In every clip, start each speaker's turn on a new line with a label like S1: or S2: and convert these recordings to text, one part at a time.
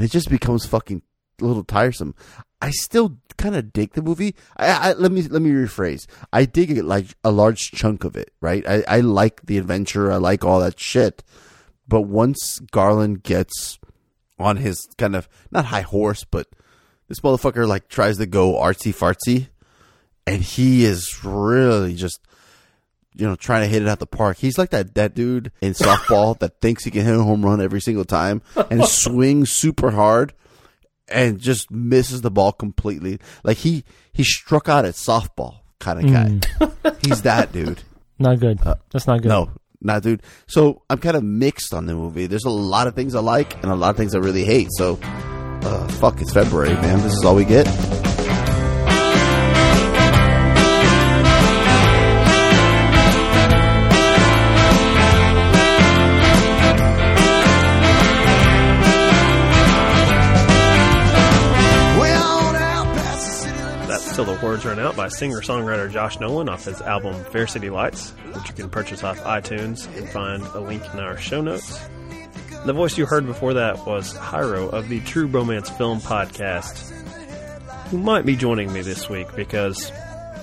S1: and it just becomes fucking a little tiresome. I still kind of dig the movie. I, I, let me let me rephrase. I dig it like a large chunk of it, right? I, I like the adventure. I like all that shit. But once Garland gets on his kind of not high horse, but this motherfucker like tries to go artsy fartsy, and he is really just you know trying to hit it out the park. He's like that that dude in softball that thinks he can hit a home run every single time and swings super hard and just misses the ball completely. Like he he struck out at softball kind of guy. He's that dude.
S2: Not good. That's not good.
S1: Uh, No, not dude. So I'm kind of mixed on the movie. There's a lot of things I like and a lot of things I really hate. So uh, fuck, it's February, man. This is all we get.
S3: Till the Words Run Out by singer songwriter Josh Nolan off his album Fair City Lights, which you can purchase off iTunes and find a link in our show notes. The voice you heard before that was Hyro of the True Romance Film Podcast, who might be joining me this week because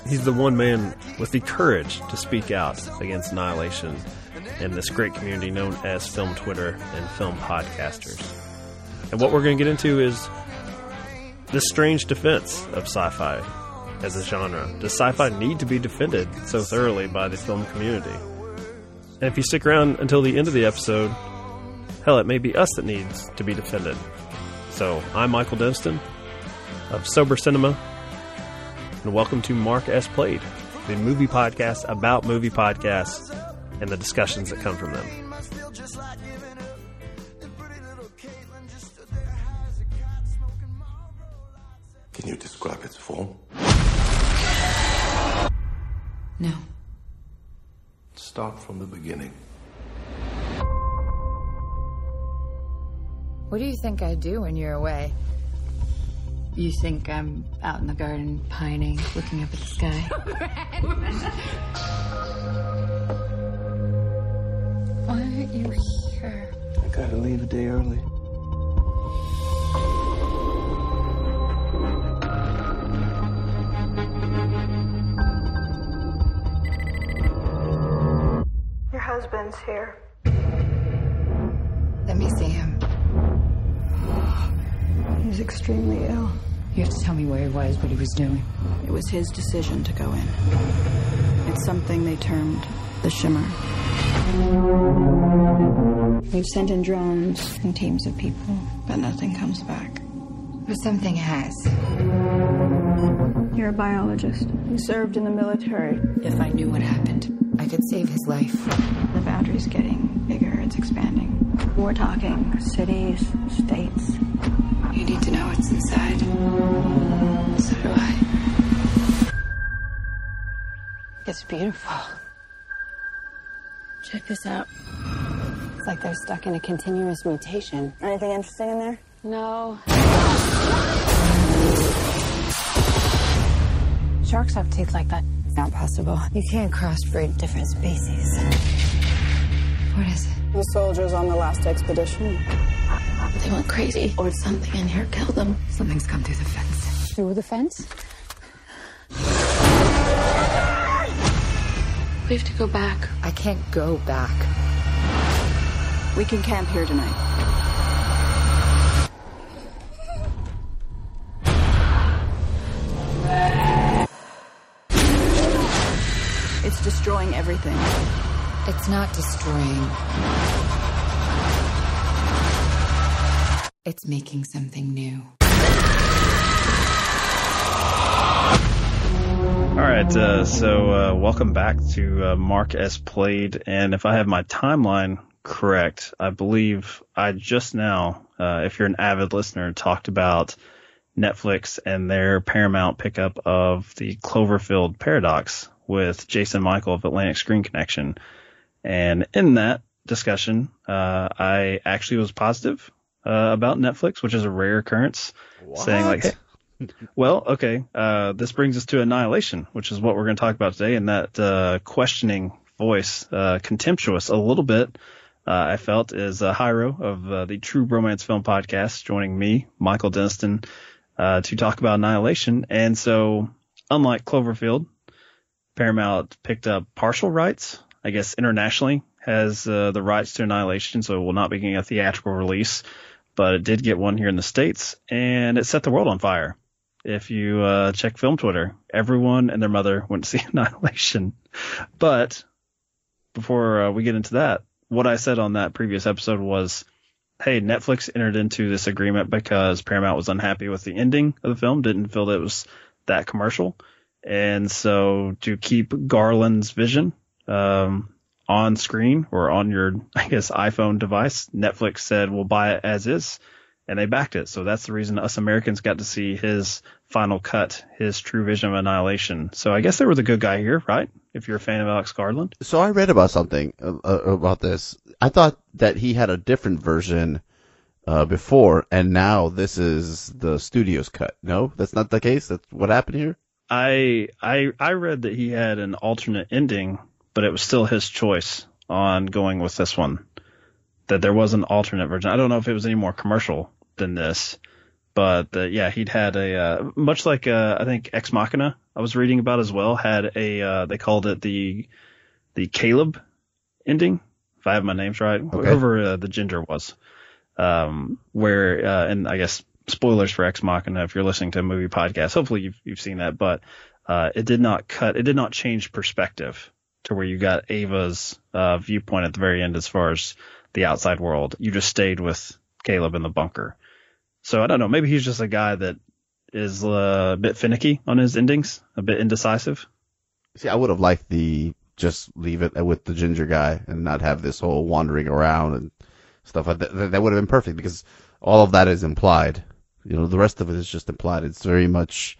S3: he's the one man with the courage to speak out against annihilation in this great community known as Film Twitter and Film Podcasters. And what we're going to get into is this strange defense of sci-fi as a genre. Does sci-fi need to be defended so thoroughly by the film community? And if you stick around until the end of the episode, hell, it may be us that needs to be defended. So I'm Michael Denston of Sober Cinema, and welcome to Mark As Played, the movie podcast about movie podcasts and the discussions that come from them.
S4: Can you describe its form?
S5: No.
S4: Start from the beginning.
S5: What do you think I do when you're away? You think I'm out in the garden pining, looking up at the sky? Why aren't you here?
S4: I gotta leave a day early.
S6: Husband's here.
S5: Let me see him.
S6: He's extremely ill.
S5: You have to tell me where he was, what he was doing.
S7: It was his decision to go in. It's something they termed the shimmer. We've sent in drones and teams of people, but nothing comes back.
S5: But something has.
S6: You're a biologist.
S7: You served in the military.
S5: If I knew what happened, I could save his life.
S7: The boundary's getting bigger, it's expanding. We're talking cities, states.
S5: You need to know what's inside. So do I.
S7: It's beautiful. Check this out.
S8: It's like they're stuck in a continuous mutation.
S7: Anything interesting in there?
S8: No. Sharks have teeth like that.
S5: Not possible. You can't crossbreed different species. What is it?
S7: The soldiers on the last expedition.
S5: They went crazy. Or something in here killed them. Something's come through the fence.
S8: Through the fence?
S5: We have to go back. I can't go back.
S7: We can camp here tonight. Destroying everything.
S5: It's not destroying. It's making something new.
S3: All right, uh, so uh, welcome back to uh, Mark As Played, and if I have my timeline correct, I believe I just now, uh, if you're an avid listener, talked about Netflix and their Paramount pickup of the Cloverfield Paradox with Jason Michael of Atlantic Screen Connection, and in that discussion, uh, I actually was positive uh, about Netflix, which is a rare occurrence, saying like, hey, well, okay. Uh, this brings us to annihilation, which is what we're going to talk about today. And that uh, questioning voice, uh, contemptuous a little bit uh, I felt is uh, Hyro of uh, the True Romance Film Podcast, joining me, Michael Deniston, uh, to talk about Annihilation. And so, unlike Cloverfield, Paramount picked up partial rights, I guess internationally, has uh, the rights to Annihilation, so it will not be getting a theatrical release, but it did get one here in the States, and it set the world on fire. If you uh, check film Twitter, everyone and their mother went to see Annihilation. But before uh, we get into that, what I said on that previous episode was, hey, Netflix entered into this agreement because Paramount was unhappy with the ending of the film, didn't feel that it was that commercial. And so to keep Garland's vision um, on screen or on your, I guess, iPhone device, Netflix said we'll buy it as is, and they backed it. So that's the reason us Americans got to see his final cut, his true vision of annihilation. So I guess they were the good guy here, right? If you're a fan of Alex Garland.
S1: So I read about something uh, uh, about this. I thought that he had a different version uh, before, and now this is the studio's cut. No, that's not the case. That's what happened here.
S3: I I I read that he had an alternate ending, but it was still his choice on going with this one. That there was an alternate version. I don't know if it was any more commercial than this, but uh, yeah, he'd had a uh, much like uh, I think Ex Machina I was reading about as well had a uh, they called it the the Caleb ending if I have my names right
S1: Okay.
S3: whoever uh, the ginger was um, where uh, and I guess spoilers for Ex Machina if you're listening to a movie podcast hopefully you've you've seen that but uh, it did not cut it did not change perspective to where you got Ava's uh, viewpoint at the very end as far as the outside world you just stayed with Caleb in the bunker so I don't know. Maybe he's just a guy that is a bit finicky on his endings, a bit indecisive.
S1: See, I would have liked the just leave it with the ginger guy and not have this whole wandering around and stuff like. That, that would have been perfect because all of that is implied. You know, the rest of it is just implied. It's very much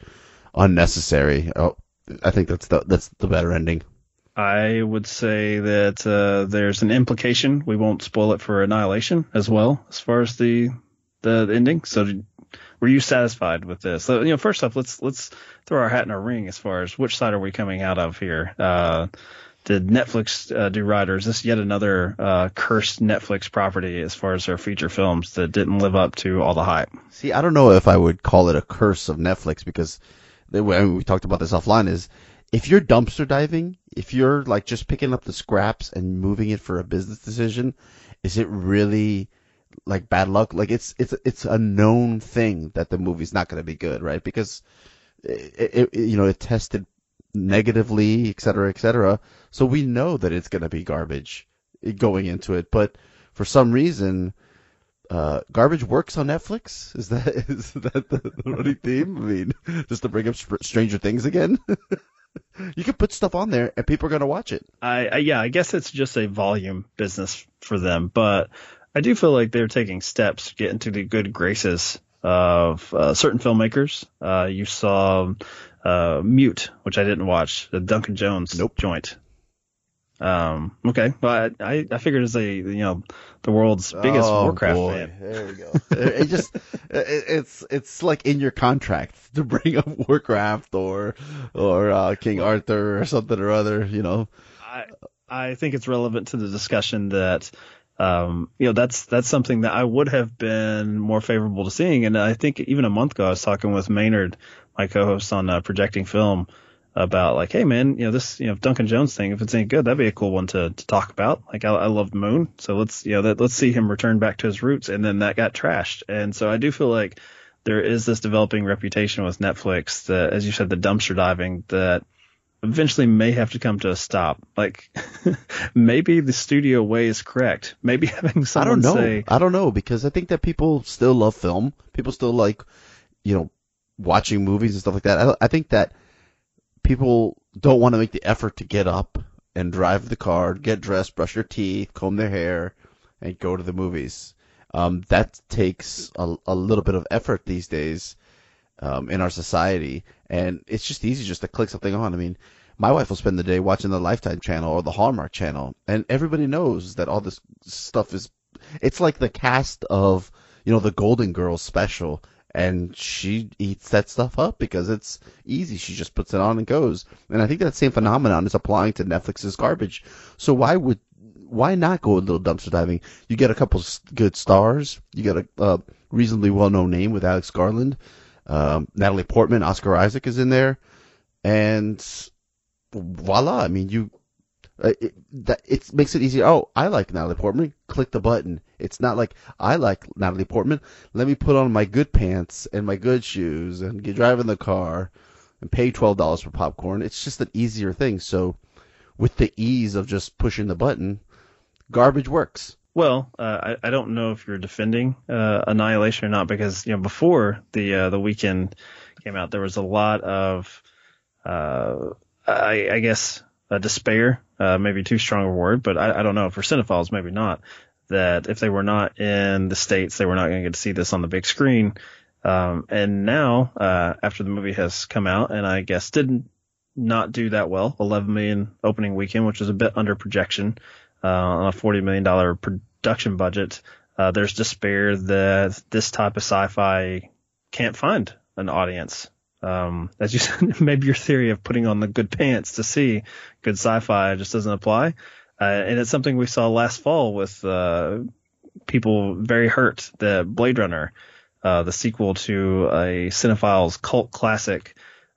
S1: unnecessary. Oh, I think that's the that's the better ending.
S3: I would say that uh, there's an implication. We won't spoil it for Annihilation as well, as far as the the ending. So, did- were you satisfied with this? So, you know, first off, let's let's throw our hat in a ring as far as which side are we coming out of here. Uh, did Netflix uh, do right, or is this yet another uh, cursed Netflix property as far as their feature films that didn't live up to all the hype?
S1: See, I don't know if I would call it a curse of Netflix because the way we talked about this offline is if you're dumpster diving, if you're like just picking up the scraps and moving it for a business decision, is it really like bad luck? Like it's it's it's a known thing that the movie's not going to be good, right? Because it, it you know it tested negatively, et cetera, et cetera. So we know that it's going to be garbage going into it, but for some reason uh, garbage works on Netflix. Is that is that the, the running theme? I mean, just to bring up Str- Stranger Things again. you can put stuff on there and people are gonna watch it.
S3: I, I yeah, I guess it's just a volume business for them, but I do feel like they're taking steps to get into the good graces of uh, certain filmmakers. Uh, you saw uh, Mute, which I didn't watch, the Duncan Jones
S1: Nope.
S3: joint. Um, okay, well, I, I, figured as a you know the world's biggest
S1: Oh,
S3: Warcraft
S1: boy.
S3: fan.
S1: There we go. it just it, it's it's like in your contract to bring up Warcraft or or uh, King Arthur or something or other. You know.
S3: I I think it's relevant to the discussion that um, you know that's that's something that I would have been more favorable to seeing, and I think even a month ago I was talking with Maynard, my co-host on uh, Projecting Film, about like, hey man, you know this you know Duncan Jones thing, if it's any good, that'd be a cool one to, to talk about. Like I, I loved Moon, so let's you know that let's see him return back to his roots, and then that got trashed, and so I do feel like there is this developing reputation with Netflix that, as you said, the dumpster diving that eventually may have to come to a stop. Like maybe the studio way is correct. Maybe having
S1: something.
S3: I
S1: don't know.
S3: say,
S1: I don't know because I think that people still love film. People still like, you know, watching movies and stuff like that. I, I think that people don't want to make the effort to get up and drive the car, get dressed, brush your teeth, comb their hair, and go to the movies. Um, that takes a, a little bit of effort these days um, in our society, and it's just easy just to click something on. I mean, my wife will spend the day watching the Lifetime channel or the Hallmark channel, and everybody knows that all this stuff is. It's like the cast of you know the Golden Girls special, and she eats that stuff up because it's easy. She just puts it on and goes. And I think that same phenomenon is applying to Netflix's garbage. So why would why not go a little dumpster diving? You get a couple good stars. You get a uh, reasonably well known name with Alex Garland, um, Natalie Portman, Oscar Isaac is in there, and voila! I mean, you uh, it, that it makes it easier. Oh, I like Natalie Portman. Click the button. It's not like I like Natalie Portman. Let me put on my good pants and my good shoes and get driving the car and pay twelve dollars for popcorn. It's just an easier thing. So, with the ease of just pushing the button, garbage works.
S3: Well, uh, I, I don't know if you're defending uh, Annihilation or not because you know before the uh, the weekend came out, there was a lot of, uh, I, I guess, despair. Uh, maybe too strong a word, but I, I don't know for cinephiles, maybe not. That if they were not in the states, they were not going to get to see this on the big screen. Um, and now, uh, after the movie has come out, and I guess didn't not do that well, 11 million opening weekend, which is a bit under projection uh, on a $40 million production budget. Uh, there's despair that this type of sci-fi can't find an audience. Um, as you said, maybe your theory of putting on the good pants to see good sci-fi just doesn't apply. Uh, and it's something we saw last fall with, uh, people very hurt that Blade Runner, uh, the sequel to a cinephile's cult classic,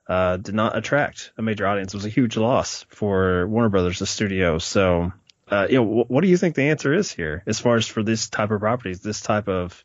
S3: uh, did not attract a major audience. It was a huge loss for Warner Brothers, the studio. So, uh, you know, wh- what do you think the answer is here as far as for this type of properties, this type of,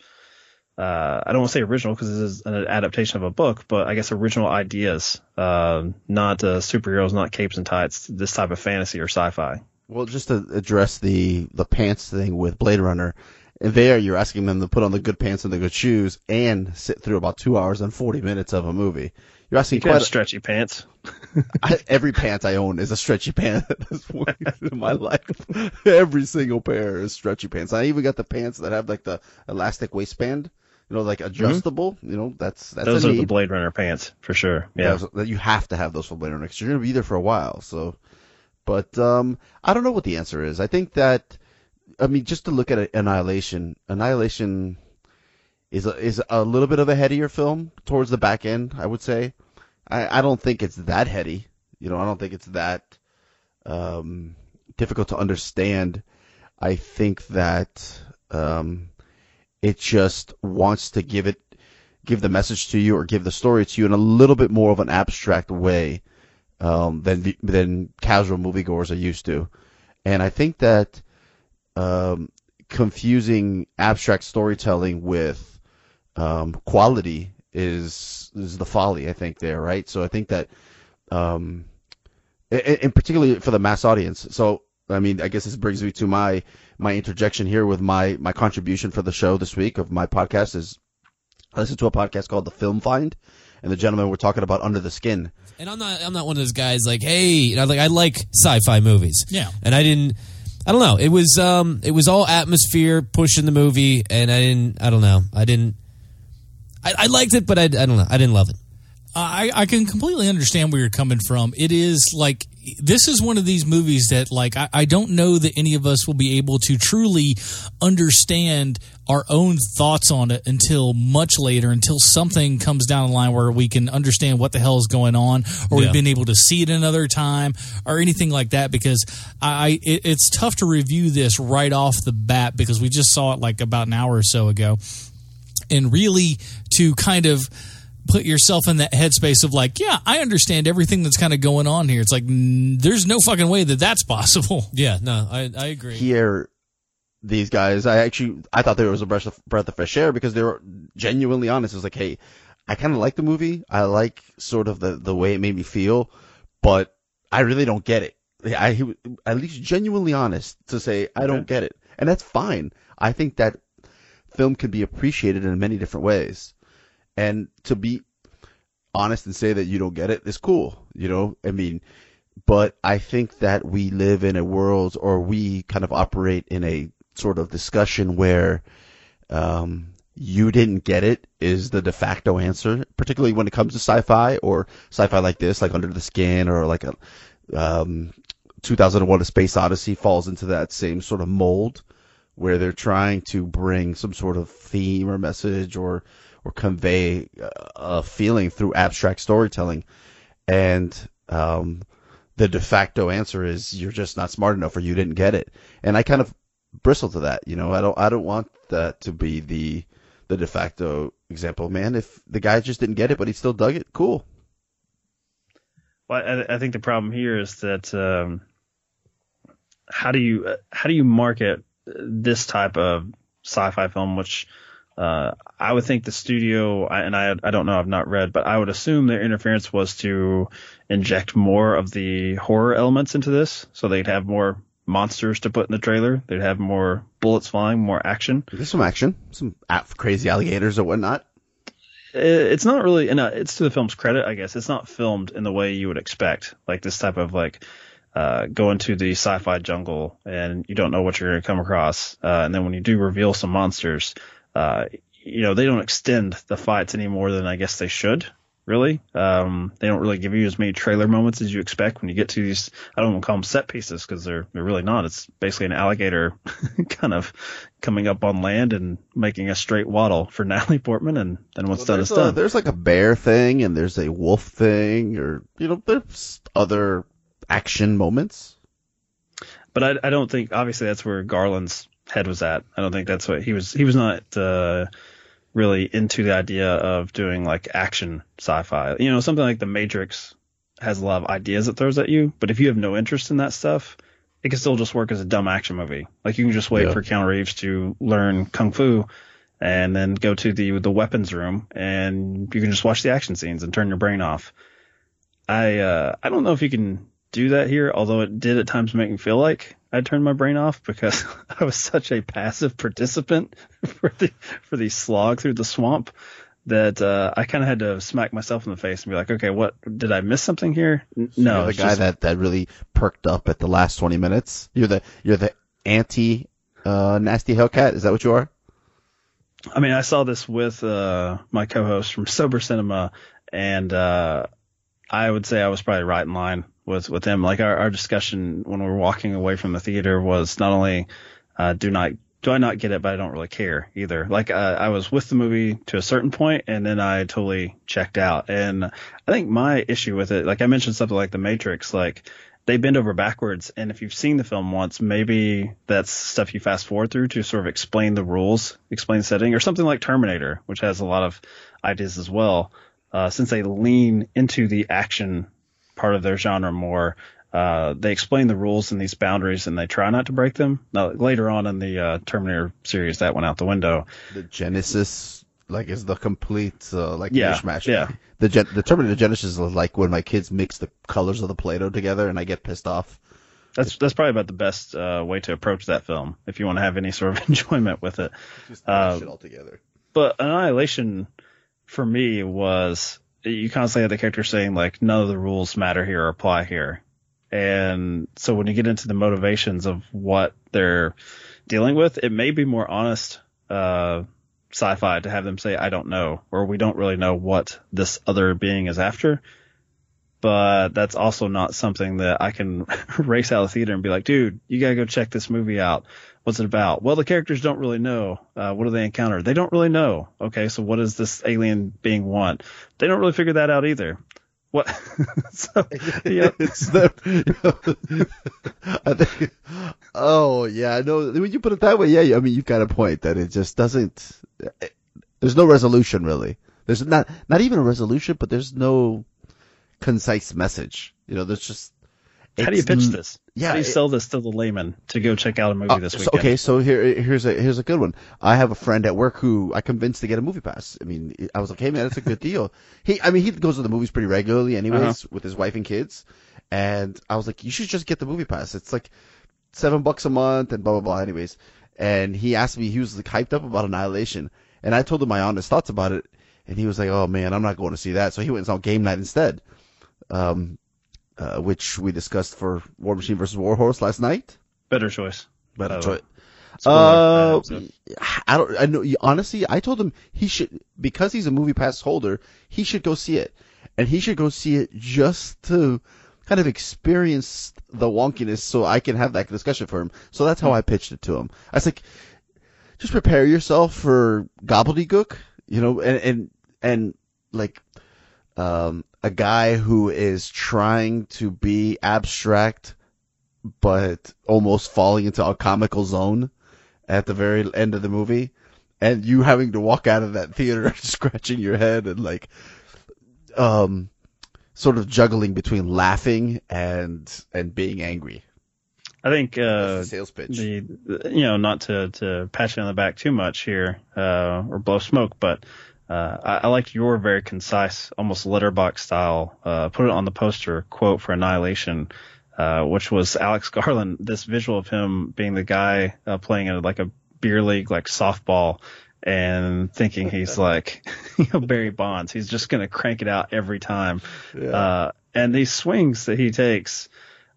S3: uh, I don't want to say original because this is an adaptation of a book, but I guess original ideas, uh, not uh, superheroes, not capes and tights, this type of fantasy or sci-fi.
S1: Well, just to address the the pants thing with Blade Runner, there you're asking them to put on the good pants and the good shoes and sit through about two hours and forty minutes of a movie. You're asking
S3: You
S1: quite
S3: stretchy pants.
S1: I, every pants I own is a stretchy pant at this point in my life. Every single pair is stretchy pants. I even got the pants that have like the elastic waistband, you know, like adjustable. You know, that's that's
S3: Those
S1: a
S3: are
S1: need.
S3: the Blade Runner pants for sure. Yeah.
S1: That you have to have those for Blade Runner because you're gonna be there for a while. So, but um, I don't know what the answer is. I think that, I mean, just to look at Annihilation, Annihilation is a, is a little bit of a headier film towards the back end. I would say. I, I don't think it's that heady. You know, I don't think it's that um, difficult to understand. I think that um, it just wants to give it give the message to you or give the story to you in a little bit more of an abstract way um, than than casual moviegoers are used to, and I think that um, confusing abstract storytelling with um, quality is is the folly. I think there, right? So I think that, um, and, and particularly for the mass audience. So I mean, I guess this brings me to my my interjection here with my my contribution for the show this week of my podcast is I listened to a podcast called The Film Find, and the gentlemen were talking about Under the Skin.
S9: And I'm not I'm not one of those guys like, hey, you know, like I like sci-fi movies.
S10: Yeah.
S9: And I didn't I don't know. It was um it was all atmosphere pushing the movie and I didn't I don't know. I didn't I, I liked it, but I, I don't know. I didn't love it.
S10: I, I can completely understand where you're coming from. It is like this is one of these movies that like I, I don't know that any of us will be able to truly understand our own thoughts on it until much later, until something comes down the line where we can understand what the hell is going on, or
S9: Yeah.
S10: we've been able to see it another time, or anything like that. Because I, it, it's tough to review this right off the bat because we just saw it like about an hour or so ago and really to kind of put yourself in that headspace of like, yeah, I understand everything that's kind of going on here. It's like mm, there's no fucking way that that's possible.
S9: Yeah, no, I I agree.
S1: Hear these guys, I actually I thought there was a breath of, breath of fresh air because they were genuinely honest. It was like, hey, I kind of like the movie. I like sort of the the way it made me feel, but I really don't get it. I he was at least genuinely honest to say I don't get it, and that's fine. I think that film can be appreciated in many different ways, and to be honest and say that you don't get it is cool. You know, I mean, but I think that we live in a world, or we kind of operate in a sort of discussion where um, you didn't get it is the de facto answer, particularly when it comes to sci-fi or sci-fi like this, like Under the Skin or like a um, 2001: A Space Odyssey falls into that same sort of mold where they're trying to bring some sort of theme or message or or convey a- a feeling through abstract storytelling, and um, the de facto answer is you're just not smart enough or you didn't get it. And I kind of bristle to that. You know, I don't I don't want that to be the the de facto example. Man, if the guy just didn't get it but he still dug it, cool.
S3: Well, I, I think the problem here is that um, how do you how do you market this type of sci-fi film, which uh, I would think the studio, and I I don't know, I've not read, but I would assume their interference was to inject more of the horror elements into this, so they'd have more monsters to put in the trailer. They'd have more bullets flying, more action.
S1: There's some action, some crazy alligators or whatnot.
S3: It's not really, and it's to the film's credit, I guess. It's not filmed in the way you would expect, like this type of like uh, go into the sci-fi jungle and you don't know what you're going to come across. Uh, and then when you do reveal some monsters, uh, you know, they don't extend the fights any more than I guess they should. Really, um, they don't really give you as many trailer moments as you expect when you get to these. I don't want to call them set pieces because they're they're really not. It's basically an alligator kind of coming up on land and making a straight waddle for Natalie Portman, and then what's well, done is done.
S1: There's like a bear thing, and there's a wolf thing, or you know, there's other action moments.
S3: But I, I don't think obviously that's where Garland's head was at. I don't think that's what he was. He was not uh, really into the idea of doing like action sci-fi. You know, something like The Matrix has a lot of ideas it throws at you, but if you have no interest in that stuff, it can still just work as a dumb action movie. Like you can just wait yeah. for Keanu Reeves to learn kung fu and then go to the the weapons room and you can just watch the action scenes and turn your brain off. I uh, I don't know if you can do that here, although it did at times make me feel like I turned my brain off because I was such a passive participant for the for the slog through the swamp that uh, I kind of had to smack myself in the face and be like, okay, what did I miss something here?
S1: No, you're the guy just... that that really perked up at the last twenty minutes. You're the you're the anti uh, nasty Hellcat. Is that what you are?
S3: I mean, I saw this with uh, my co-host from Sober Cinema, and uh, I would say I was probably right in line with with them. Like our, our discussion when we were walking away from the theater was not only uh, do not do I not get it, but I don't really care either. Like uh, I was with the movie to a certain point, and then I totally checked out. And I think my issue with it, like I mentioned something like The Matrix, like they bend over backwards. And if you've seen the film once, maybe that's stuff you fast forward through to sort of explain the rules, explain setting, or something like Terminator, which has a lot of ideas as well. Uh, since they lean into the action part of their genre more. Uh, they explain the rules and these boundaries, and they try not to break them. Now, later on in the uh, Terminator series, that went out the window.
S1: The Genisys, like, is the complete uh, like
S3: yeah,
S1: mishmash.
S3: Yeah.
S1: The Gen- the Terminator Genisys is like when my kids mix the colors of the Play-Doh together, and I get pissed off.
S3: That's that's probably about the best uh, way to approach that film if you want to have any sort of enjoyment with it.
S1: Just uh, shit all together.
S3: But Annihilation, for me, was you constantly have the character saying like none of the rules matter here or apply here. And so when you get into the motivations of what they're dealing with, it may be more honest uh, sci-fi to have them say I don't know or we don't really know what this other being is after. But that's also not something that I can race out of the theater and be like, dude, you gotta go check this movie out what's it about? Well, the characters don't really know. Uh, what do they encounter? They don't really know. Okay, so what does this alien being want? They don't really figure that out either. What? so, yeah. it's
S1: the, I think, oh yeah, I know. When you put it that way, yeah, I mean, you've got a point that it just doesn't. There's no resolution really. There's not not even a resolution, but there's no concise message. You know, there's just
S3: how do you pitch this? Yeah, How do you it, sell this to the layman to go check out a movie uh, this weekend?
S1: So, okay, so here here's a here's a good one. I have a friend at work who I convinced to get a movie pass. I mean, I was like, hey man, that's a good deal. He, I mean, he goes to the movies pretty regularly, anyways, uh-huh. with his wife and kids. And I was like, you should just get the movie pass. It's like seven bucks a month and blah blah blah. Anyways, and he asked me, he was like hyped up about Annihilation, and I told him my honest thoughts about it, and he was like, oh man, I'm not going to see that. So he went and saw Game Night instead. Um, uh, which we discussed for War Machine versus Warhorse last night.
S3: Better choice.
S1: Better choice. Uh, I don't. I know. Honestly, I told him he should because he's a movie pass holder. He should go see it, and he should go see it just to kind of experience the wonkiness, so I can have that discussion for him. So that's how I pitched it to him. I was like, just prepare yourself for gobbledygook, you know, and and and like um, a guy who is trying to be abstract, but almost falling into a comical zone at the very end of the movie, and you having to walk out of that theater scratching your head and like, um, sort of juggling between laughing and and being angry.
S3: I think uh,
S1: the sales pitch.
S3: The- you know not to to pat you on the back too much here uh, or blow smoke, but uh, I, I liked your very concise, almost letterbox style. Uh, put it on the poster quote for Annihilation, uh, which was Alex Garland. This visual of him being the guy uh, playing in like a beer league, like softball. And thinking he's like, you know, Barry Bonds. He's just going to crank it out every time. Uh, and these swings that he takes,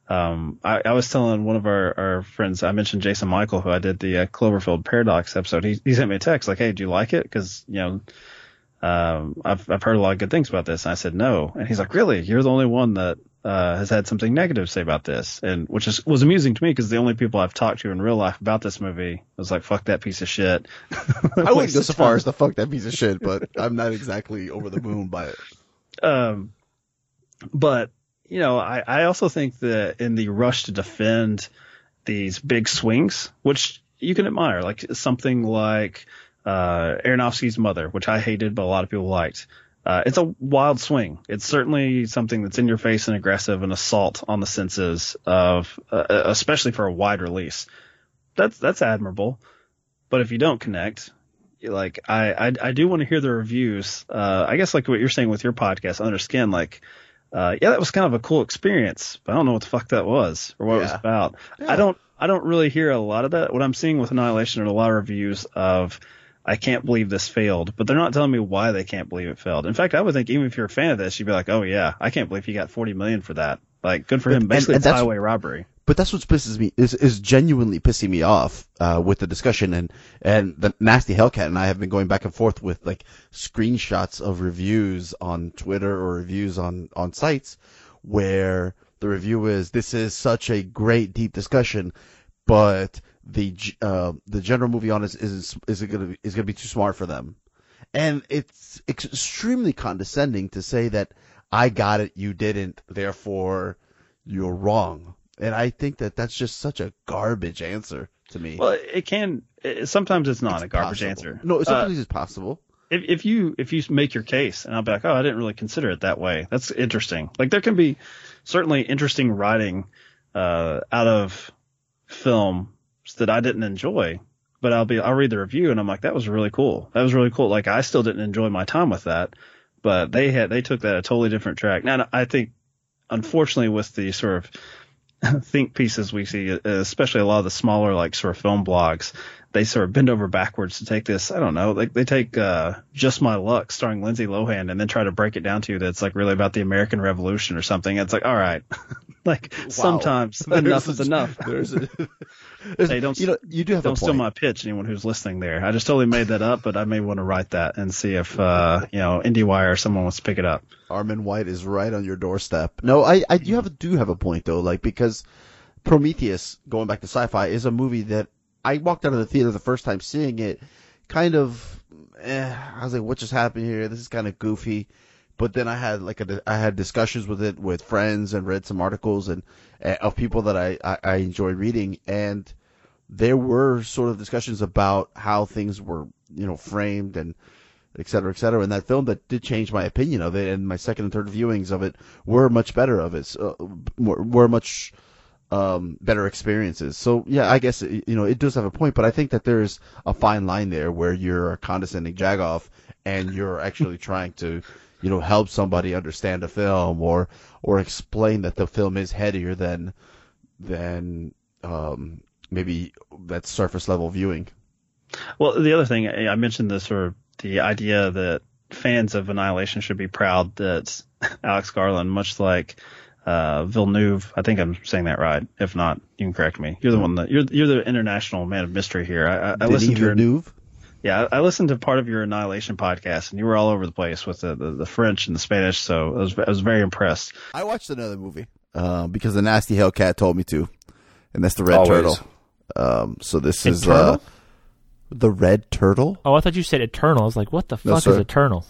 S3: um, I, I was telling one of our, our friends, I mentioned Jason Michael, who I did the uh, Cloverfield Paradox episode. He, he sent me a text like, Hey, do you like it? Cause, you know, um, I've, I've heard a lot of good things about this. And I said, no. And he's like, really? You're the only one that, uh, has had something negative to say about this. And which is, was amusing to me because the only people I've talked to in real life about this movie was like, fuck that piece of shit.
S1: I wouldn't go so far as to fuck that piece of shit, but I'm not exactly over the moon by it.
S3: Um, but you know, I, I also think that in the rush to defend these big swings, which you can admire, like something like uh, Aronofsky's Mother, which I hated, but a lot of people liked. Uh, it's a wild swing. It's certainly something that's in your face and aggressive, an assault on the senses of, uh, especially for a wide release. That's that's admirable. But if you don't connect, like I, I, I do want to hear the reviews. Uh, I guess like what you're saying with your podcast, Under Skin, like, uh, yeah, that was kind of a cool experience, but I don't know what the fuck that was or what it was
S1: Yeah.
S3: about. I don't, I don't really hear a lot of that. What I'm seeing with Annihilation are a lot of reviews of, I can't believe this failed, but they're not telling me why they can't believe it failed. In fact, I would think even if you're a fan of this, you'd be like, oh yeah, I can't believe he got 40 million for that. Like, good for
S1: But-
S3: him. Basically,
S1: and
S3: it's highway robbery.
S1: But that's what pisses me is is genuinely pissing me off uh, with the discussion and and the nasty Hellcat and I have been going back and forth with like screenshots of reviews on Twitter or reviews on on sites where the review is this is such a great deep discussion, but the uh, the general movie on is is is gonna be, is gonna be too smart for them, and it's extremely condescending to say that I got it, you didn't, therefore you're wrong. And I think that that's just such a garbage answer to me.
S3: Well, it can. It, sometimes it's not a garbage
S1: Possible.
S3: answer.
S1: No,
S3: Uh,
S1: sometimes it's possible.
S3: if, if you if you make your case and I'll be like, oh, I didn't really consider it that way. That's interesting. Like there can be certainly interesting writing uh, out of film that I didn't enjoy, but I'll be I'll read the review and I'm like, that was really cool. That was really cool. Like I still didn't enjoy my time with that, but they had they took that a totally different track. Now I think, unfortunately, with the sort of think pieces we see, especially a lot of the smaller like sort of film blogs, they sort of bend over backwards to take this. I don't know, like they take uh, Just My Luck starring Lindsay Lohan and then try to break it down to you that it's like really about the American Revolution or something. It's like, all right, like sometimes enough is enough.
S1: There's a,
S3: Hey, don't
S1: you know, you do have
S3: don't
S1: a
S3: steal my pitch. Anyone who's listening there, I just totally made that up, but I may want to write that and see if uh, you know IndieWire or someone wants to pick it up.
S1: Armond White is right on your doorstep. No, I, I do have a, do have a point though, like because Prometheus, going back to sci-fi, is a movie that I walked out of the theater the first time seeing it, kind of, eh, I was like, what just happened here? This is kind of goofy. But then I had like a, I had discussions with it with friends and read some articles and uh, of people that I, I, I reading and there were sort of discussions about how things were, you know, framed and et cetera, et cetera. And that film that did change my opinion of it, and my second and third viewings of it were much better of it, uh, were, were much um, better experiences. So yeah, I guess you know it does have a point, but I think that there's a fine line there where you're a condescending jagoff and you're actually trying to, you know, help somebody understand a film or or explain that the film is headier than than um, maybe that surface level viewing.
S3: Well, the other thing I I mentioned this sort of the idea that fans of Annihilation should be proud that Alex Garland, much like uh, Villeneuve, I think I'm saying that right. If not, you can correct me. You're the one that you're you're the international man of mystery here. I, I, I listened to
S1: Villeneuve?
S3: Yeah, I I listened to part of your Annihilation podcast, and you were all over the place with the, the, the French and the Spanish. So I was I was very impressed.
S1: I watched another movie uh, because the nasty Hellcat told me to, and that's the Red
S2: Always.
S1: Turtle. Um, so this is uh, the Red Turtle.
S2: Oh, I thought you said eternal. I was like, what the
S1: No,
S2: fuck
S1: sir.
S2: is eternal?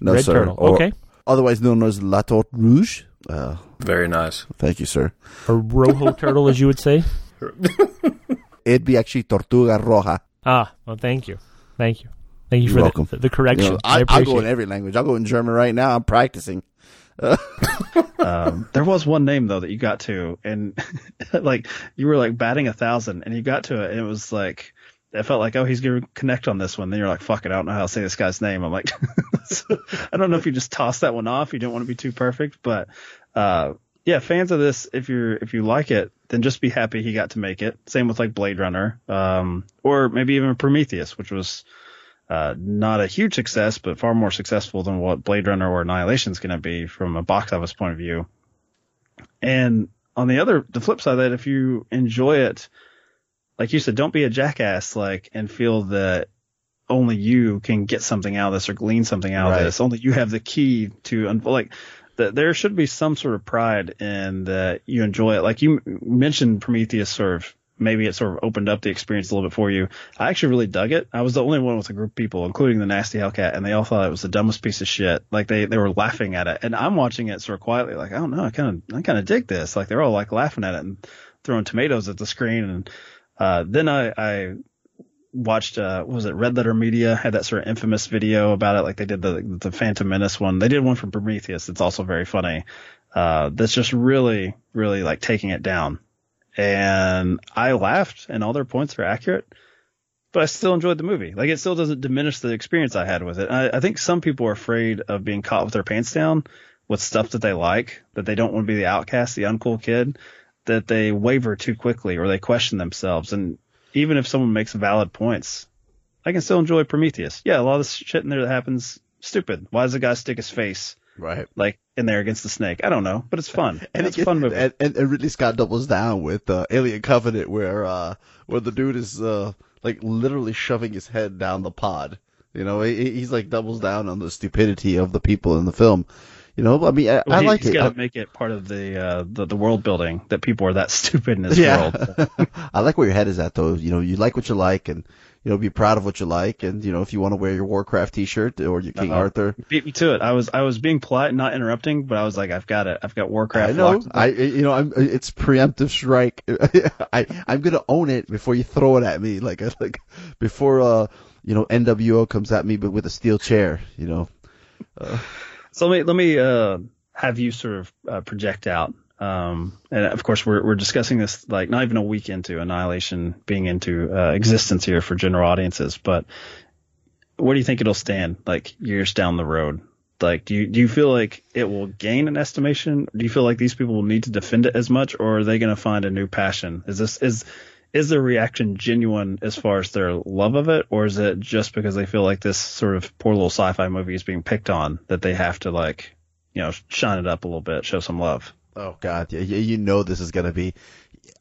S1: No,
S2: Red
S1: sir.
S2: turtle.
S1: Or-
S2: okay.
S1: otherwise known as La Tortue Rouge. Uh,
S11: Very nice.
S1: thank you, sir.
S2: A rojo turtle, as you would say.
S1: It'd be actually Tortuga Roja.
S2: Ah, well, thank you, thank you, thank you
S1: You're
S2: for
S1: welcome.
S2: the, the correction.
S1: You know,
S2: I,
S1: I, I'll go in every language. I'll go in German right now. I'm practicing.
S3: um, there was one name though that you got to, and like you were like batting a thousand, and you got to it, and it was like it felt like oh he's gonna connect on this one. Then you're like fuck it, I don't know how to say this guy's name. I'm like I don't know if you just tossed that one off. You don't want to be too perfect, but uh, yeah, fans of this, if you're if you like it, then just be happy he got to make it. Same with like Blade Runner, um, or maybe even Prometheus, which was uh, not a huge success, but far more successful than what Blade Runner or Annihilation is going to be from a box office point of view. And on the other, the flip side of that, if you enjoy it, like you said, don't be a jackass, like, and feel that only you can get something out of this or glean something out
S1: Right.
S3: of this. Only you have the key to, un- like, that there should be some sort of pride in that you enjoy it. Like you mentioned Prometheus sort of, maybe it sort of opened up the experience a little bit for you. I actually really dug it. I was the only one with a group of people, including the Nasty Hellcat, and they all thought it was the dumbest piece of shit. Like they, they were laughing at it. And I'm watching it sort of quietly, like, I don't know, I kind of, I kind of dig this. Like they're all like laughing at it and throwing tomatoes at the screen. And, uh, then I, I watched, uh, was it Red Letter Media had that sort of infamous video about it. Like they did the, the Phantom Menace one. They did one from Prometheus. It's also very funny. Uh, that's just really, really like taking it down. And I laughed and all their points are accurate, but I still enjoyed the movie. Like it still doesn't diminish the experience I had with it. I, I think some people are afraid of being caught with their pants down with stuff that they like, that they don't want to be the outcast, the uncool kid, that they waver too quickly or they question themselves. And even if someone makes valid points, I can still enjoy Prometheus. Yeah, a lot of this shit in there that happens stupid. Why does the guy stick his face
S1: Right.
S3: like in there against the snake? I don't know, but it's fun.
S1: And it
S3: it's a fun movie.
S1: And, and, and Ridley Scott doubles down with uh, Alien Covenant, where uh, where the dude is uh, like literally shoving his head down the pod. You know, he, he's like doubles down on the stupidity of the people in the film. You know, I mean, I,
S3: Well,
S1: I like
S3: he's
S1: it.
S3: got to make it part of the, uh, the the world building that people are that stupid in this
S1: yeah,
S3: world.
S1: I like where your head is at, though. You know, you like what you like, and you know, be proud of what you like, and you know, if you want to wear your Warcraft T-shirt or your King
S3: Uh-oh.
S1: Arthur,
S3: Beat me to it. I was I was being polite, not interrupting, but I was like, I've got it. I've got Warcraft.
S1: I know. I you know I'm it's preemptive strike. I I'm gonna own it before you throw it at me. Like like before uh you know NWO comes at me but with a steel chair. You know.
S3: So let me let me uh, have you sort of uh, project out. Um, and of course, we're we're discussing this like not even a week into Annihilation being into uh, existence here for general audiences. But where do you think it'll stand like years down the road? Like, do you do you feel like it will gain an estimation? Do you feel like these people will need to defend it as much, or are they going to find a new passion? Is this is is their reaction genuine as far as their love of it, or is it just because they feel like this sort of poor little sci-fi movie is being picked on that they have to like, you know, shine it up a little bit, show some love?
S1: Oh God, yeah, you, you know this is gonna be.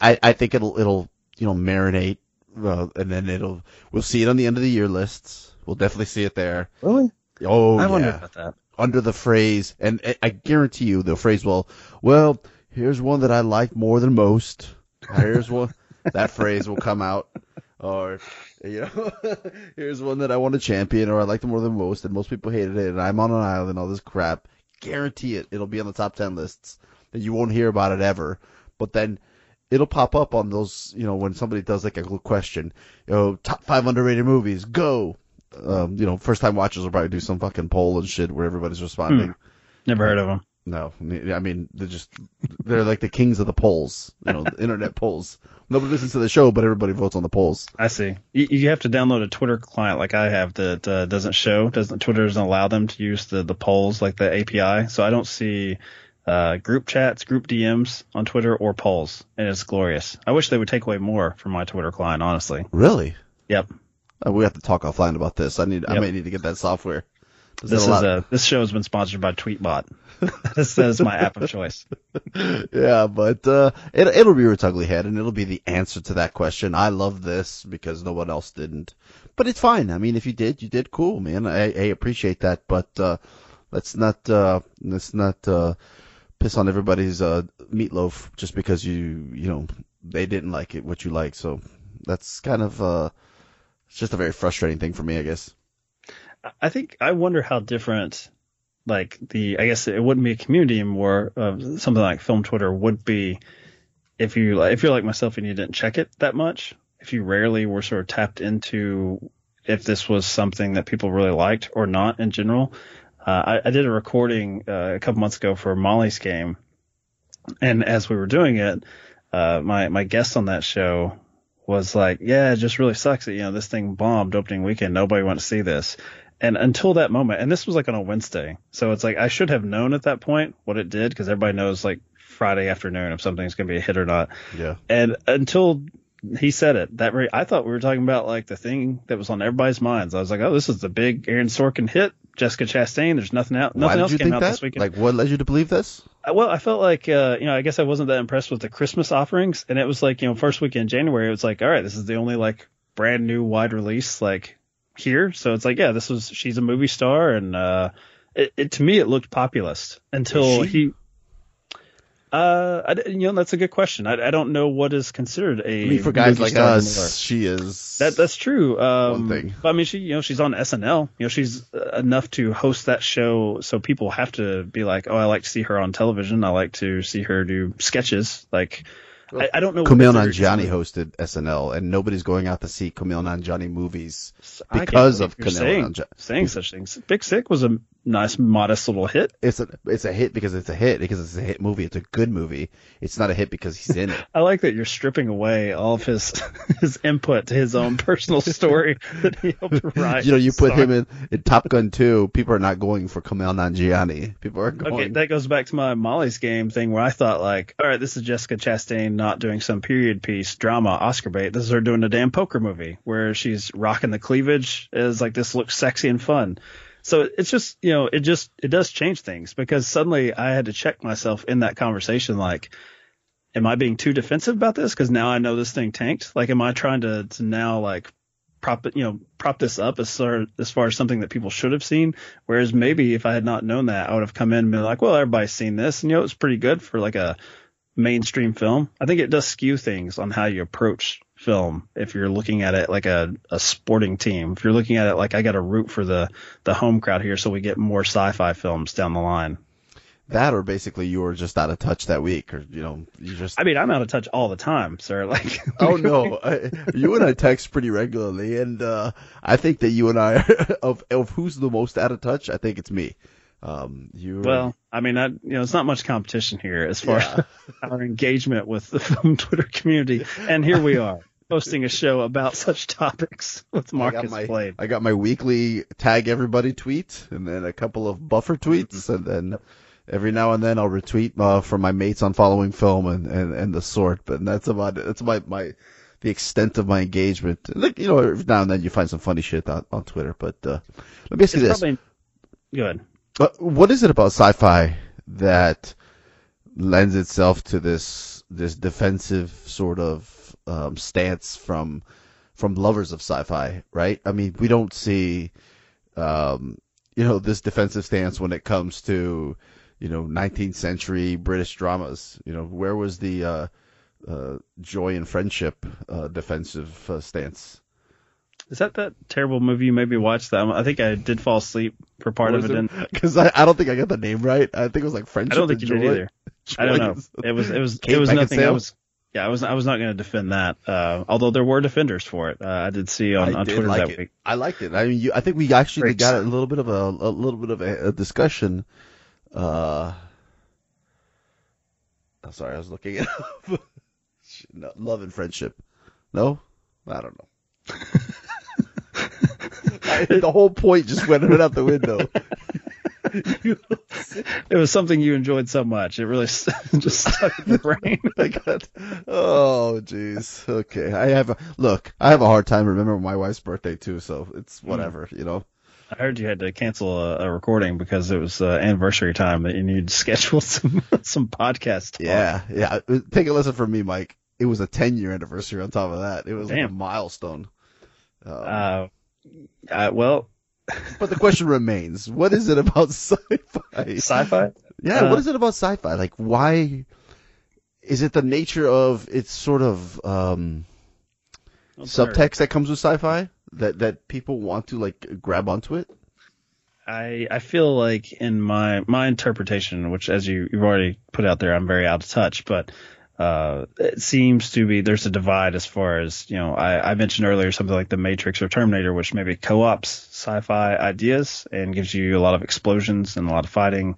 S1: I I think it'll it'll you know marinate, uh, and then it'll we'll see it on the end of the year lists. We'll definitely see it there.
S3: Really?
S1: Oh
S3: I
S1: yeah.
S3: wonder about that.
S1: under the phrase, and I- I guarantee you the phrase will, well, here's one that I like more than most. Here's one, that phrase will come out. Or, you know, here's one that I want to champion, or I like more than most, and most people hated it, and I'm on an island, all this crap. Guarantee it, it'll be on the top 10 lists, and you won't hear about it ever. But then, it'll pop up on those, you know, when somebody does like a question, you know, top five underrated movies, go. Um, you know, first time watchers will probably do some fucking poll and shit where everybody's responding.
S3: Never heard of them.
S1: No, I mean they're just they're like the kings of the polls, you know, the internet polls. Nobody listens to the show, but everybody votes on the polls.
S3: I see. You, you have to download a Twitter client like I have that uh, doesn't show, doesn't Twitter doesn't allow them to use the the polls like the API. So I don't see uh, group chats, group DMs on Twitter or polls, and it's glorious. I wish they would take away more from my Twitter client, honestly.
S1: Really?
S3: Yep.
S1: Uh, we have to talk offline about this. I need I may need to get that software.
S3: This is a this show has been sponsored by Tweetbot. this is my app of choice.
S1: yeah, but uh, it, it'll be Ritz Ugly Head, and it'll be the answer to that question. I love this because no one else didn't, but it's fine. I mean, if you did, you did cool, man. I, I appreciate that, but uh, let's not uh, let's not uh, piss on everybody's uh, meatloaf just because you you know they didn't like it what you like. So that's kind of uh, it's just a very frustrating thing for me, I guess.
S3: I think I wonder how different like the I guess it wouldn't be a community anymore. Uh, something like film Twitter would be if you if you're like myself and you didn't check it that much. If you rarely were sort of tapped into if this was something that people really liked or not in general. Uh, I, I, did a recording uh, a couple months ago for Molly's game, and as we were doing it, uh, my my guest on that show was like, "Yeah, it just really sucks that you know this thing bombed opening weekend. Nobody went to see this." And until that moment, and this was like on a Wednesday, so it's like I should have known at that point what it did because everybody knows like Friday afternoon if something's going to be a hit or not.
S1: Yeah.
S3: And until he said it that very I thought we were talking about like the thing that was on everybody's minds. I was like, oh, this is the big Aaron Sorkin hit, Jessica Chastain. There's nothing out, nothing else
S1: you
S3: came
S1: think
S3: out
S1: that?
S3: this weekend.
S1: Like, what led you to believe this?
S3: Uh, Well, I felt like uh, you know, I guess I wasn't that impressed with the Christmas offerings, and it was like you know, first weekend in January, it was like, all right, this is the only like brand new wide release like here, so it's like, yeah, this was she's a movie star, and uh, it, it to me it looked populist until he. Uh, I, you know, that's a good question. I, I don't know what is considered a
S1: I mean, for guys
S3: movie
S1: like
S3: star
S1: us, she is.
S3: That that's true. Um,
S1: One thing.
S3: But I mean, she you know she's on SNL. You know, she's uh, enough to host that show, so people have to be like, oh, I like to see her on television. I like to see her do sketches. Like, I, I don't know.
S1: Kumail Nanjiani hosted SNL, and nobody's going out to see Kumail Nanjiani movies because of Kumail
S3: saying,
S1: Nanjiani.
S3: saying such things. Big Sick was a nice, modest little hit.
S1: It's a it's a hit because it's a hit because it's a hit movie. It's a good movie. It's not a hit because he's in it.
S3: I like that you're stripping away all of his his input to his own personal story that he helped write.
S1: you know, you put
S3: Sorry.
S1: him in, in Top Gun 2, people are not going for Kumail Nanjiani. People are going.
S3: Okay, that goes back to my Molly's game thing where I thought like, all right, this is Jessica Chastain not doing some period piece drama Oscar bait. This is her doing a damn poker movie where she's rocking the cleavage is like this looks sexy and fun. So it's just you know it just it does change things because suddenly I had to check myself in that conversation like. Am I being too defensive about this? Because now I know this thing tanked. Like, am I trying to, to now like prop it, you know, prop this up as far, as far as something that people should have seen. Whereas maybe if I had not known that, I would have come in and been like, well, everybody's seen this, and you know, it's pretty good for like a mainstream film. I think it does skew things on how you approach film if you're looking at it like a, a sporting team. If you're looking at it like I got to root for the the home crowd here so we get more sci-fi films down the line.
S1: that or basically you were just out of touch that week, or you know, you just.
S3: I mean, I'm out of touch all the time, sir. Like,
S1: Oh no, I, you and I text pretty regularly, and uh, I think that you and I of of who's the most out of touch. I think it's me. Um, you
S3: Well, I mean, I, you know, it's not much competition here as far
S1: Yeah.
S3: as our engagement with the film Twitter community, and here we are hosting a show about such topics with
S1: I
S3: Marcus
S1: got my
S3: Blade.
S1: I got my weekly tag everybody tweet, and then a couple of buffer tweets, and then every now and then I'll retweet uh, from my mates on following film and, and, and the sort. But that's about it. That's my my the extent of my engagement. Like you know, every now and then you find some funny shit on, on Twitter. But uh, let me ask you this:
S3: probably good.
S1: Uh, what is it about sci-fi that lends itself to this this defensive sort of um, stance from from lovers of sci-fi? Right? I mean, we don't see um, you know this defensive stance when it comes to you know 19th century British dramas. You know, where was the uh, uh, joy and friendship uh, defensive uh, stance?
S3: Is that that terrible movie you maybe watched? That I think I did fall asleep for part of it.
S1: Because I, I don't think I got the name right. I think it was like friendship.
S3: I don't think you did either. I don't know. It was it was
S1: Kate
S3: it was nothing. I was yeah. I was I was not going to defend that. Uh, although there were defenders for it. Uh, I did see on,
S1: I
S3: on Twitter
S1: like
S3: that
S1: it.
S3: week.
S1: I liked it. I mean, you, I think we actually
S3: Great
S1: got a little bit of a, a little bit of a, a discussion. Uh, I'm sorry, I was looking it up. no, love and friendship. No, I don't know. I, the whole point just went out the window.
S3: It was something you enjoyed so much. It really just stuck in the brain.
S1: I got, oh, jeez. Okay, I have a look. I have a hard time remembering my wife's birthday too, so it's whatever. You know.
S3: I heard you had to cancel a, a recording because it was uh, anniversary time that you needed to schedule some some podcast. talk.
S1: Yeah, yeah. Uh, Take a lesson from me, Mike. It was a 10 year anniversary on top of that. It was like a
S3: Damn.
S1: milestone. Um,
S3: Uh, uh, well,
S1: but the question remains: What is it about sci-fi?
S3: sci-fi.
S1: Yeah,
S3: Uh,
S1: what is it about sci-fi? Like, why is it the nature of its sort of um, subtext that comes with sci-fi that that people want to like grab onto it?
S3: I I feel like in my my interpretation, which as you you've already put out there, I'm very out of touch, but uh, it seems to be there's a divide as far as you know. I, I mentioned earlier something like the Matrix or Terminator, which maybe co-ops sci-fi ideas and gives you a lot of explosions and a lot of fighting,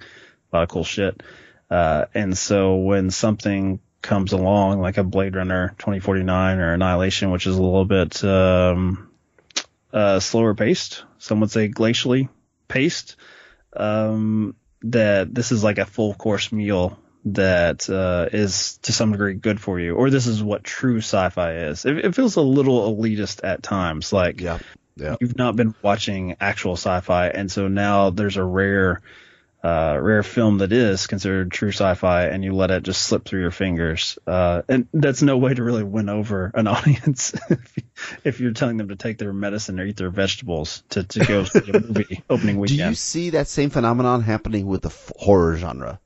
S3: a lot of cool shit. Uh, and so when something comes along like a Blade Runner 2049 or Annihilation, which is a little bit um, uh, slower paced, some would say glacially paced, um, that this is like a full course meal that uh, is to some degree good for you, or this is what true sci-fi is. It, it feels a little elitist at times, like
S1: Yeah. Yeah.
S3: you've not been watching actual sci-fi, and so now there's a rare, uh, rare film that is considered true sci-fi, and you let it just slip through your fingers, uh, and that's no way to really win over an audience if, you- if you're telling them to take their medicine or eat their vegetables to, to go see a movie opening weekend.
S1: Do you see that same phenomenon happening with the horror genre?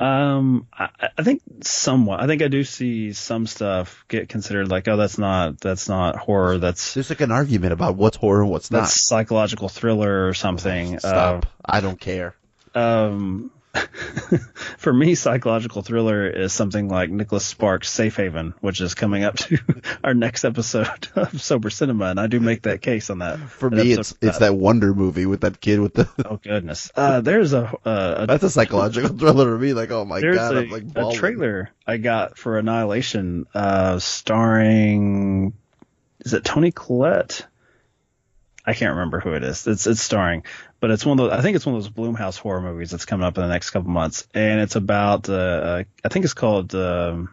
S3: Um, I, I think somewhat. I think I do see some stuff get considered like, oh, that's not that's not horror. That's
S1: There's like an argument about what's horror and what's not.
S3: that's psychological thriller or something.
S1: Stop. I don't care.
S3: Uh, um, for me, psychological thriller is something like Nicholas Sparks' Safe Haven, which is coming up to our next episode of Sober Cinema, and I do make that case on that.
S1: For
S3: that
S1: me, it's
S3: for
S1: it's that Wonder movie with that kid with the.
S3: Oh goodness. Uh, there's a, uh, a
S1: That's a psychological thriller to me. Like, oh my
S3: There's
S1: god,
S3: a,
S1: I'm like
S3: a trailer I got for Annihilation, uh, starring, is it Toni Collette? I can't remember who it is. It's it's starring, but it's one of those. I think it's one of those Blumhouse horror movies that's coming up in the next couple months, and it's about. Uh, I think it's called um,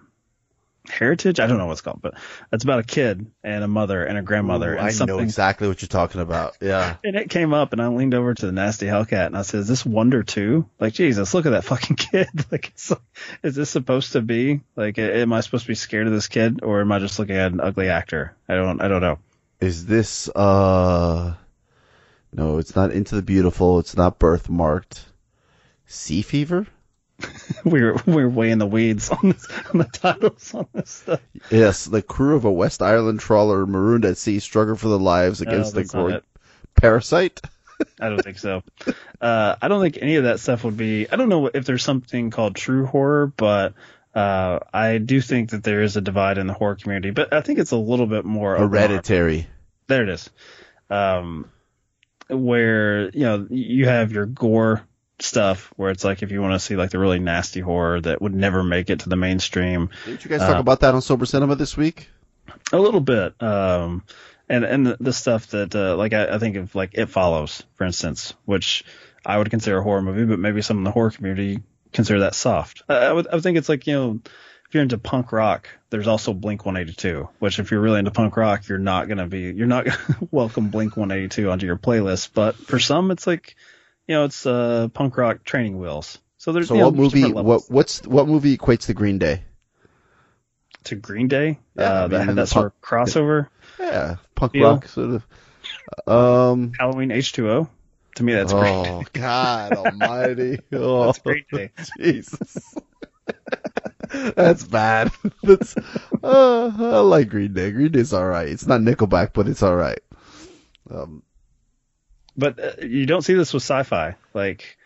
S3: Heritage. I don't know what it's called, but it's about a kid and a mother and a grandmother.
S1: Ooh,
S3: and
S1: I
S3: something,
S1: know exactly what you're talking about. Yeah.
S3: and it came up, and I leaned over to the nasty Hellcat, and I said, "Is this Wonder Two? Like, Jesus, look at that fucking kid! Like, it's like, is this supposed to be like? Am I supposed to be scared of this kid, or am I just looking at an ugly actor? I don't, I don't know.
S1: Is this uh? No, it's not Into the Beautiful. It's not birthmarked. Sea Fever.
S3: we're we're way in the weeds on this, on the titles on this stuff.
S1: Yes, the crew of a West Ireland trawler marooned at sea struggle for their lives against the great parasite.
S3: I don't think so. Uh, I don't think any of that stuff would be. I don't know if there's something called true horror, but uh, I do think that there is a divide in the horror community. But I think it's a little bit more.
S1: Hereditary.
S3: There it is. Um, where you know you have your gore stuff, where it's like if you want to see like the really nasty horror that would never make it to the mainstream.
S1: Didn't you guys talk about that on Sober Cinema this week?
S3: A little bit. Um, and and the, the stuff that uh, like I, I think of like It Follows, for instance, which I would consider a horror movie, but maybe some in the horror community consider that soft. I, I would I would think it's like you know. If you're into punk rock, there's also Blink 182, which if you're really into punk rock, you're not gonna be, you're not gonna welcome Blink 182 onto your playlist. But for some, it's like, you know, it's uh, punk rock training wheels. So there's
S1: So
S3: know,
S1: what
S3: there's
S1: movie? What what's what movie equates to Green Day?
S3: to Green Day?
S1: Yeah, I
S3: uh,
S1: mean,
S3: that
S1: in
S3: had
S1: the
S3: that sort of crossover.
S1: Yeah, punk rock sort of. Um.
S3: Halloween H2O. To me, that's
S1: oh
S3: great.
S1: God Almighty! Oh,
S3: That's Green Day.
S1: Jesus. That's bad. That's uh, I like Green Day. Green Day's all right. It's not Nickelback, but it's all right. Um,
S3: But uh, you don't see this with sci-fi. Like,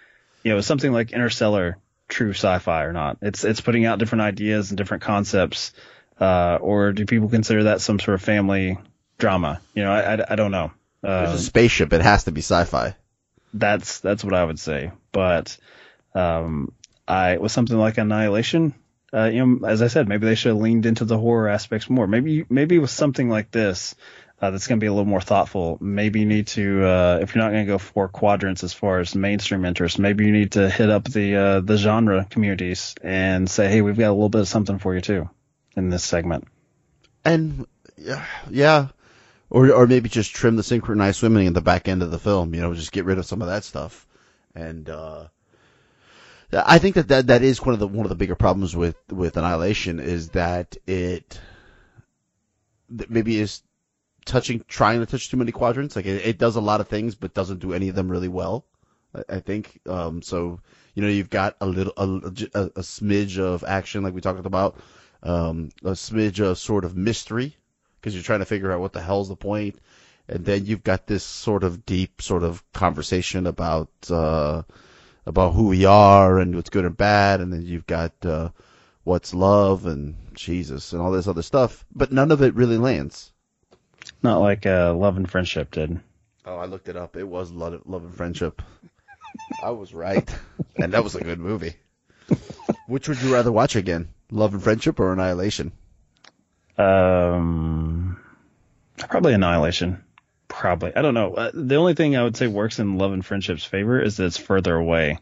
S3: you know, something like Interstellar, true sci-fi or not? It's it's putting out different ideas and different concepts. Uh, or do people consider that some sort of family drama? You know, I, I, I don't know.
S1: there's
S3: Um,
S1: a spaceship. It has to be sci-fi.
S3: that's that's what I would say. But um, I with something like Annihilation, uh, you know, as I said, maybe they should have leaned into the horror aspects more. Maybe maybe with something like this. Uh, that's going to be a little more thoughtful. Maybe you need to, uh, if you're not going to go for quadrants as far as mainstream interest, maybe you need to hit up the uh, the genre communities and say, hey, we've got a little bit of something for you too in this segment.
S1: And yeah, or or maybe just trim the synchronized swimming in the back end of the film. You know, just get rid of some of that stuff. And uh, I think that, that that is one of the one of the bigger problems with with Annihilation is that it that maybe is touching trying to touch too many quadrants. Like it, it does a lot of things, but doesn't do any of them really well. I, I think um, so. You know, you've got a little a, a, a smidge of action, like we talked about, um, a smidge of sort of mystery because you're trying to figure out what the hell's the and then you've got this sort of deep sort of conversation about uh, about who we are and what's good and bad, and then you've got uh, what's love and Jesus and all this other stuff, but none of it really lands.
S3: Not like uh, Love and Friendship did.
S1: Oh, I looked it up. It was Love, love and Friendship. I was right, and that was a good movie. Which would you rather watch again, Love and Friendship or Annihilation?
S3: Um, probably Annihilation. Probably. I don't know. Uh, the only thing I would say works in Love and Friendship's favor is that it's further away.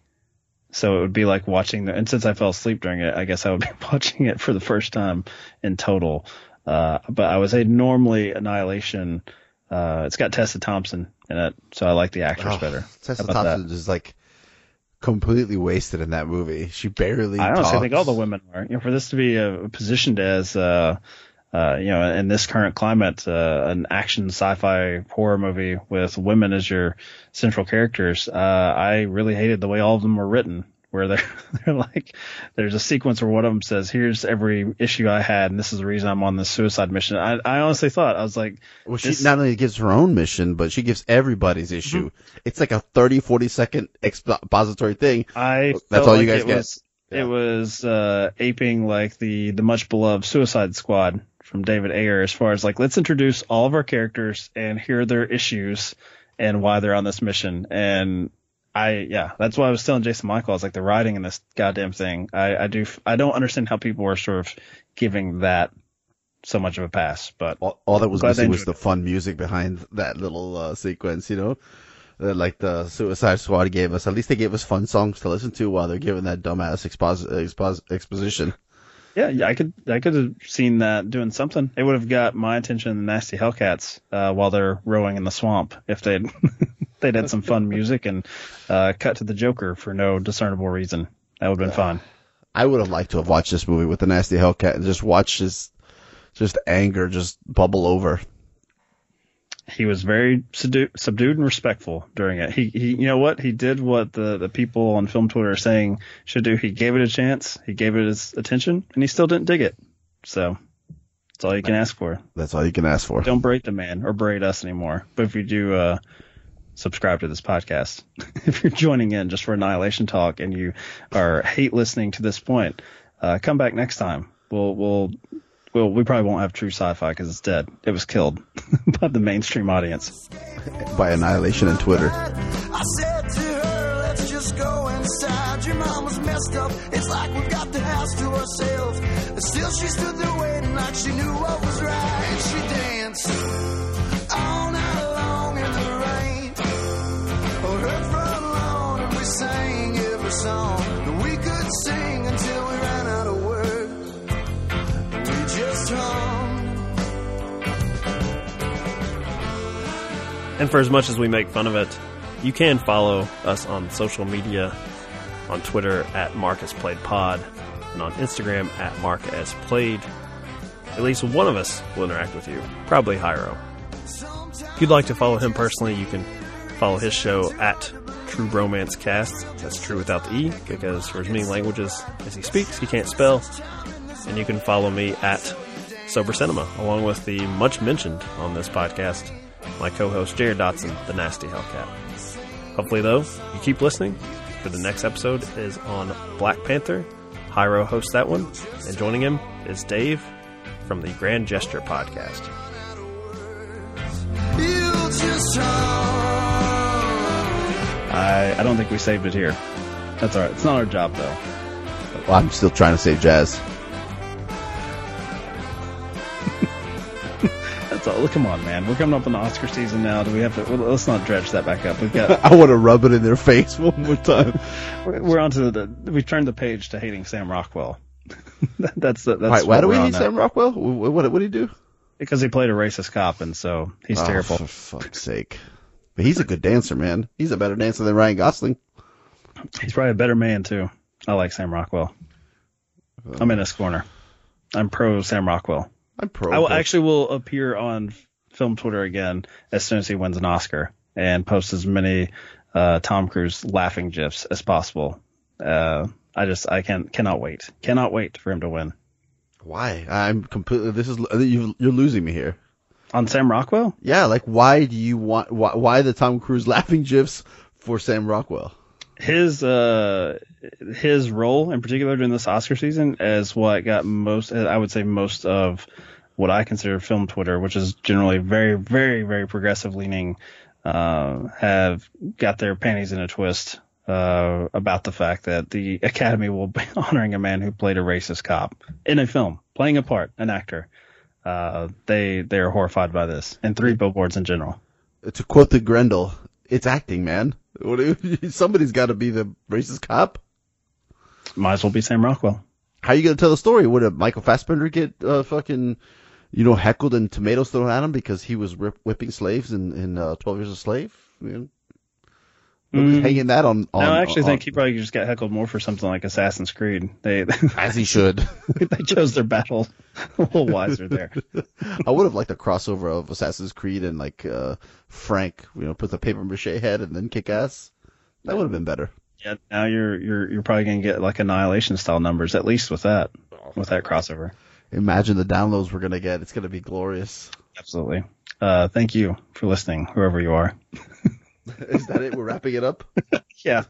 S3: So it would be like watching the, and since I fell asleep during it, I guess I would be watching it for the first time in total. Uh, but I would say normally Annihilation, uh, it's got Tessa Thompson in it, so I like the actress
S1: Oh,
S3: better.
S1: Tessa Thompson is like completely wasted in that movie. She barely.
S3: I honestly
S1: talks.
S3: think all the women are. You know, for this to be uh, positioned as, uh, uh, you know, in this current climate, uh, an action sci-fi horror movie with women as your central characters, uh, I really hated the way all of them were written. Where they're they're like, there's a sequence where one of them says, "Here's every issue I had, and this is the reason I'm on this suicide mission." I I honestly thought I was like,
S1: Well, she
S3: this-
S1: not only gives her own mission, but she gives everybody's issue. It's like a 30, 40 second expository thing.
S3: I
S1: That's
S3: felt
S1: all you
S3: like
S1: guys
S3: it
S1: get.
S3: Was, It was uh, aping like the the much beloved Suicide Squad from David Ayer, as far as like let's introduce all of our characters and here are their issues and why they're on this mission. And I yeah, that's why I was telling Jason Michael. I was like the writing in this goddamn thing. I I do I don't understand how people are sort of giving that so much of a pass, but
S1: All, all that was missing was the fun music behind that little uh, sequence, you know? Uh, like the Suicide Squad gave us. At least they gave us fun songs to listen to while they're giving that dumbass expos- expos- exposition.
S3: Yeah, yeah, I could I could have seen that doing something. It would have got my attention the Nasty Hellcats uh, while they're rowing in the swamp if they'd they'd had some fun music and uh, cut to the Joker for no discernible reason. That would have been fun.
S1: I would have liked to have watched this movie with the Nasty Hellcat and just watch his just anger just bubble over.
S3: He was very subdued, subdued and respectful during it. He, he, you know what? He did what the, the people on film Twitter are saying should do. He gave it a chance. He gave it his attention, and he still didn't dig it. So that's all you can ask for.
S1: That's all you can ask for.
S3: Don't berate the man or berate us anymore. But if you do, uh, subscribe to this podcast. if you're joining in just for Annihilation Talk and you are hate listening to this point, uh, come back next time. We'll, we'll, we'll, we probably won't have true sci-fi because it's dead. It was killed by the mainstream audience.
S1: By Annihilation and Twitter.
S11: I said to her, let's just go inside. Your mama's messed up. It's like we've got the house to ourselves. But still, she stood there waiting like she knew what was right. And she danced all night long in the rain. On her front lawn, and we sang every song
S12: And for as much as we make fun of it, you can follow us on social media on Twitter at Mark As Played Pod and on Instagram at Mark As Played. At least one of us will interact with you, probably Hyro. If you'd like to follow him personally, you can follow his show at True Bromance Cast. That's true without the E, because for as many languages as he speaks, he can't spell. And you can follow me at Sober Cinema, along with the much mentioned on this podcast, my co-host Jared Dotson, the Nasty Hellcat. Hopefully, though, you keep listening. For the next episode is on Black Panther. Hyro hosts that one, and joining him is Dave from the Grand Gesture podcast.
S11: You just hummed.
S3: I, I don't think we saved it here. That's all right. It's not our job though.
S1: Well, I'm still trying to save jazz.
S3: That's all. Come on, man. We're coming up on the Oscar season now. Do we have to? Well, let's not dredge that back up. We've got.
S1: I want to rub it in their face one more time.
S3: we're, we're on to the. We turned the page to hating Sam Rockwell. That- that's the. That's
S1: Why, do we hate. Sam Rockwell? What, what, what did he do?
S3: Because he played a racist cop, and so he's
S1: Oh,
S3: terrible.
S1: For fuck's sake. But he's a good dancer, man. He's a better dancer than Ryan Gosling.
S3: He's probably a better man too. I like Sam Rockwell. I'm in his corner. I'm pro Sam Rockwell.
S1: I'm pro.
S3: I will actually will appear on film Twitter again as soon as he wins an Oscar and post as many uh, Tom Cruise laughing gifs as possible. Uh, I just I can cannot wait, cannot wait for him to win.
S1: Why? I'm completely. This is you. You're losing me here.
S3: On Sam Rockwell?
S1: Yeah, like why do you want why, why the Tom Cruise laughing gifs for Sam Rockwell?
S3: His uh his role in particular during this Oscar season is what got most I would say most of what I consider film Twitter, which is generally very very very progressive leaning, uh, have got their panties in a twist uh, about the fact that the Academy will be honoring a man who played a racist cop in a film, playing a part, an actor. Uh, they they are horrified by this, and three billboards in general.
S1: To quote the Grendel, it's acting, man. What you- Somebody's got to be the racist cop.
S3: Might as well be Sam Rockwell.
S1: How you gonna tell the story? Would a Michael Fassbender get uh, fucking, you know, heckled and tomatoes thrown at him because he was rip- whipping slaves in in uh, Twelve Years a Slave? Mean, nobody's
S3: Mm.
S1: hanging that on. on
S3: no, I actually
S1: on-
S3: think he probably just got heckled more for something like Assassin's Creed. They
S1: as he should.
S3: they chose their battle a little wiser there.
S1: I would have liked a crossover of Assassin's Creed and like uh, Frank, you know, put the paper mache head and then kick ass. That would have been better.
S3: Yeah, now you're you're you're probably gonna get like annihilation style numbers at least with that with that crossover.
S1: Imagine the downloads we're gonna get. It's gonna be glorious.
S3: Absolutely. Uh, thank you for listening, whoever you are.
S1: Is that it? We're wrapping it up.
S3: Yeah.